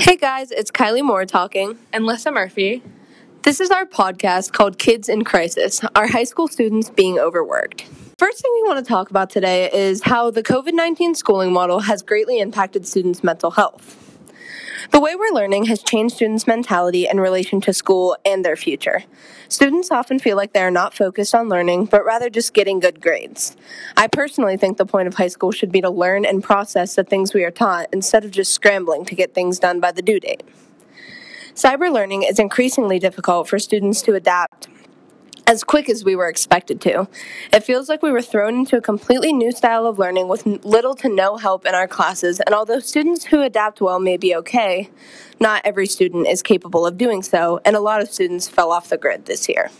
Hey guys, it's Kylie Moore talking. and Lissa Murphy. This is our podcast called Kids in Crisis, our high school students being overworked. First thing we want to talk about today is how the COVID 19 schooling model has greatly impacted students' mental health. The way we're learning has changed students' mentality in relation to school and their future. Students often feel like they are not focused on learning, but rather just getting good grades. I personally think the point of high school should be to learn and process the things we are taught instead of just scrambling to get things done by the due date. Cyber learning is increasingly difficult for students to adapt as quick as we were expected to. It feels like we were thrown into a completely new style of learning with little to no help in our classes, and although students who adapt well may be okay, not every student is capable of doing so, and a lot of students fell off the grid this year.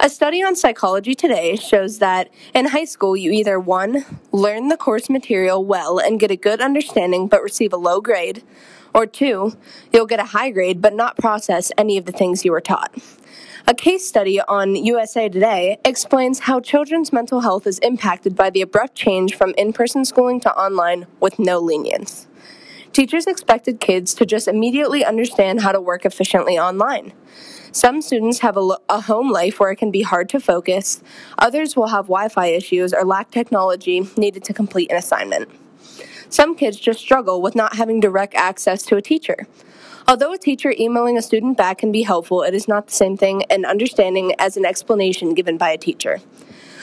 A study on Psychology Today shows that in high school, you either one, learn the course material well and get a good understanding but receive a low grade, or two, you'll get a high grade but not process any of the things you were taught. A case study on USA Today explains how children's mental health is impacted by the abrupt change from in person schooling to online with no lenience. Teachers expected kids to just immediately understand how to work efficiently online. Some students have a, a, home life where it can be hard to focus. Others will have Wi Fi issues or lack technology needed to complete an assignment. Some kids just struggle with not having direct access to a teacher. Although a teacher emailing a student back can be helpful, it is not the same thing in understanding as an explanation given by a teacher.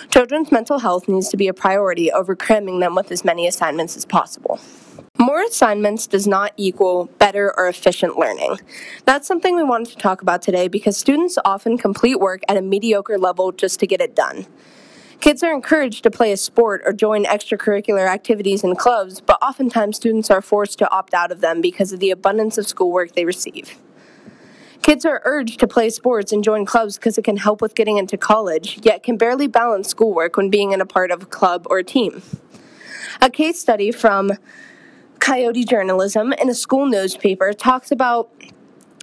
Children's mental health needs to be a priority over cramming them with as many assignments as possible. More assignments does not equal better or efficient learning. That's something we wanted to talk about today because students often complete work at a mediocre level just to get it done. Kids are encouraged to play a sport or join extracurricular activities and clubs, but oftentimes students are forced to opt out of them because of the abundance of schoolwork they receive. Kids are urged to play sports and join clubs because it can help with getting into college, yet can barely balance schoolwork when being in a part of a club or a team. A case study from Coyote Journalism in a school newspaper talks about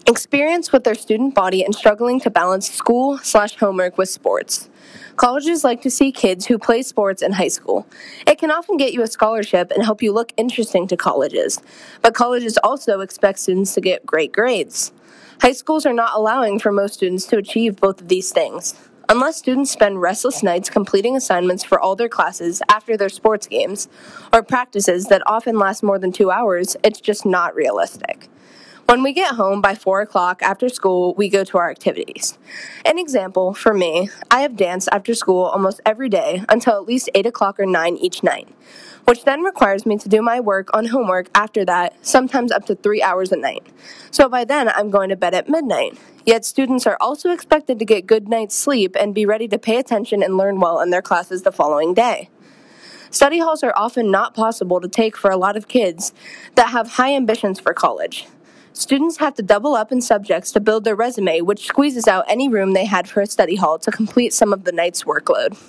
experience with their student body and struggling to balance school slash homework with sports. Colleges like to see kids who play sports in high school. It can often get you a scholarship and help you look interesting to colleges, but colleges also expect students to get great grades. High schools are not allowing for most students to achieve both of these things. Unless students spend restless nights completing assignments for all their classes after their sports games, or practices that often last more than two hours, it's just not realistic. When we get home by 4 o'clock after school, we go to our activities. An example for me, I have dance after school almost every day until at least 8 o'clock or 9 each night, which then requires me to do my work on homework after that, sometimes up to 3 hours a night. So by then, I'm going to bed at midnight. Yet students are also expected to get good night's sleep and be ready to pay attention and learn well in their classes the following day. Study halls are often not possible to take for a lot of kids that have high ambitions for college. Students have to double up in subjects to build their resume, which squeezes out any room they had for a study hall to complete some of the night's workload.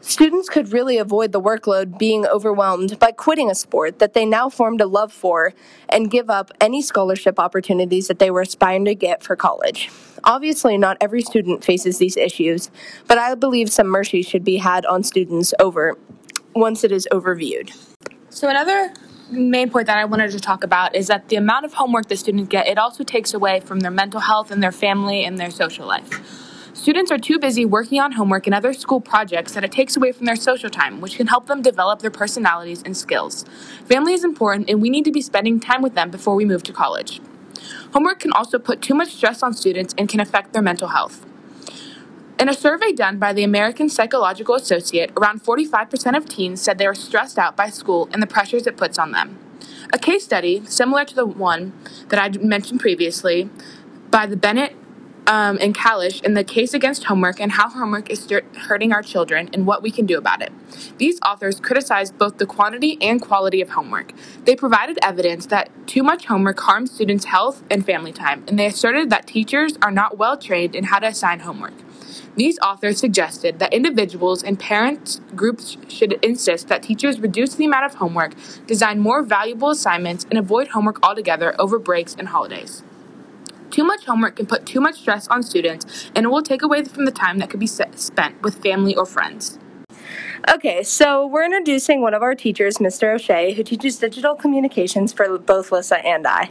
Students could really avoid the workload being overwhelmed by quitting a sport that they now formed a love for and give up any scholarship opportunities that they were aspiring to get for college. Obviously, not every student faces these issues, but I believe some mercy should be had on students over once it is overviewed. So another main point that I wanted to talk about is that the amount of homework that students get, it also takes away from their mental health and their family and their social life. Students are too busy working on homework and other school projects that it takes away from their social time, which can help them develop their personalities and skills. Family is important, and we need to be spending time with them before we move to college. Homework can also put too much stress on students and can affect their mental health. In a survey done by the American Psychological Associate, around 45% of teens said they are stressed out by school and the pressures it puts on them. A case study, similar to the one that I mentioned previously, by the Bennett um, and Kalish in the case against homework and how homework is hurting our children and what we can do about it. These authors criticized both the quantity and quality of homework. They provided evidence that too much homework harms students' health and family time, and they asserted that teachers are not well trained in how to assign homework. These authors suggested that individuals and parent groups should insist that teachers reduce the amount of homework, design more valuable assignments, and avoid homework altogether over breaks and holidays. Too much homework can put too much stress on students, and it will take away from the time that could be spent with family or friends. Okay, so we're introducing one of our teachers, Mr. O'Shea, who teaches digital communications for both Lissa and I.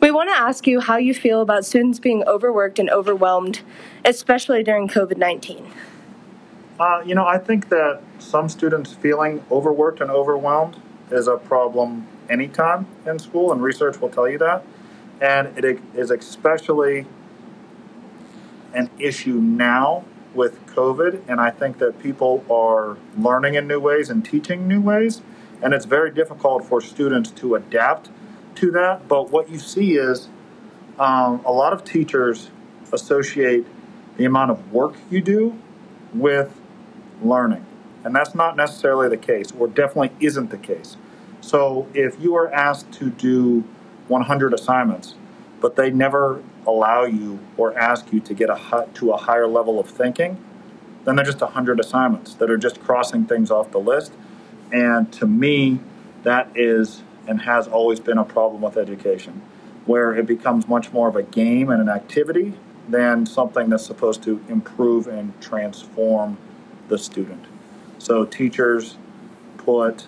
We want to ask you how you feel about students being overworked and overwhelmed, especially during COVID 19. Uh, you know, I think that some students feeling overworked and overwhelmed is a problem anytime in school, and research will tell you that. And it is especially an issue now with COVID, and I think that people are learning in new ways and teaching new ways, and it's very difficult for students to adapt to that. But what you see is um, a lot of teachers associate the amount of work you do with learning, and that's not necessarily the case, or definitely isn't the case. So if you are asked to do 100 assignments, but they never allow you or ask you to get a to a higher level of thinking, then they're just 100 assignments that are just crossing things off the list. And to me, that is and has always been a problem with education, where it becomes much more of a game and an activity than something that's supposed to improve and transform the student. So teachers put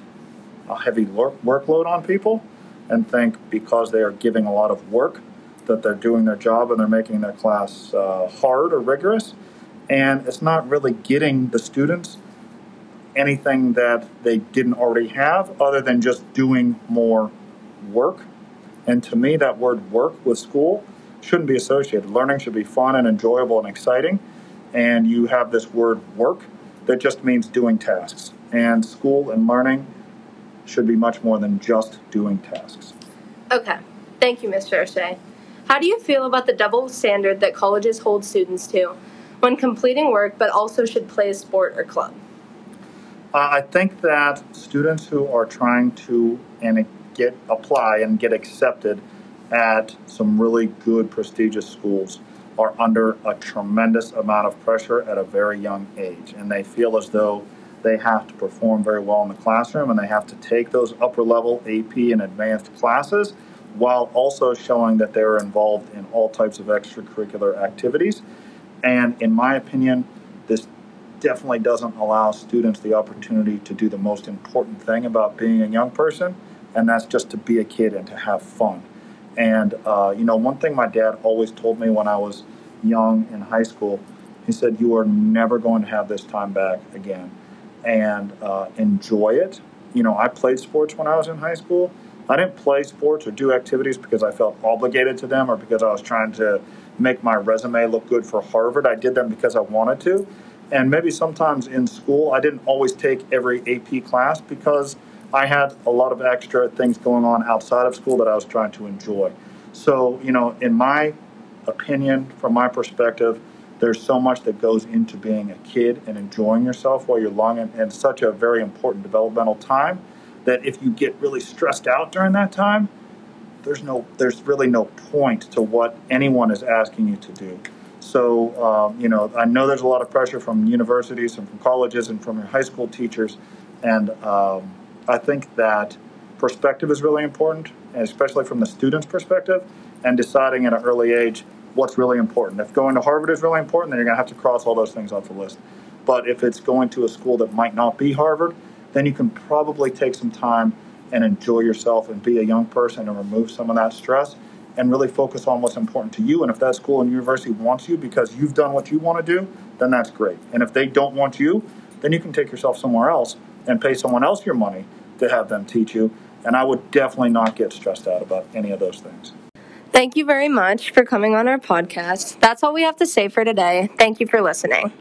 a heavy workload on people and think because they are giving a lot of work that they're doing their job and they're making their class uh, hard or rigorous. And it's not really getting the students anything that they didn't already have other than just doing more work. And to me, that word work with school shouldn't be associated. Learning should be fun and enjoyable and exciting. And you have this word work that just means doing tasks. And school and learning should be much more than just doing tasks. Okay. Thank you, Mr. O'Shea. How do you feel about the double standard that colleges hold students to when completing work but also should play a sport or club? Uh, I think that students who are trying to and get apply and get accepted at some really good prestigious schools are under a tremendous amount of pressure at a very young age and they feel as though they have to perform very well in the classroom and they have to take those upper level AP and advanced classes while also showing that they're involved in all types of extracurricular activities. And in my opinion, this definitely doesn't allow students the opportunity to do the most important thing about being a young person, and that's just to be a kid and to have fun. And, uh, you know, one thing my dad always told me when I was young in high school, he said, You are never going to have this time back again. And uh, enjoy it. You know, I played sports when I was in high school I didn't play sports or do activities because I felt obligated to them or because I was trying to make my resume look good for Harvard. I did them because I wanted to. And maybe sometimes in school, I didn't always take every AP class because I had a lot of extra things going on outside of school that I was trying to enjoy. So, you know, in my opinion, from my perspective, there's so much that goes into being a kid and enjoying yourself while you're young and, and such a very important developmental time that if you get really stressed out during that time, there's no there's really no point to what anyone is asking you to do. So um, you know, I know there's a lot of pressure from universities and from colleges and from your high school teachers, and um, I think that perspective is really important, especially from the student's perspective, and deciding at an early age what's really important. If going to Harvard is really important, then you're going to have to cross all those things off the list. But if it's going to a school that might not be Harvard, then you can probably take some time and enjoy yourself and be a young person and remove some of that stress and really focus on what's important to you. And if that school and university wants you because you've done what you want to do, then that's great. And if they don't want you, then you can take yourself somewhere else and pay someone else your money to have them teach you. And I would definitely not get stressed out about any of those things. Thank you very much for coming on our podcast. That's all we have to say for today. Thank you for listening.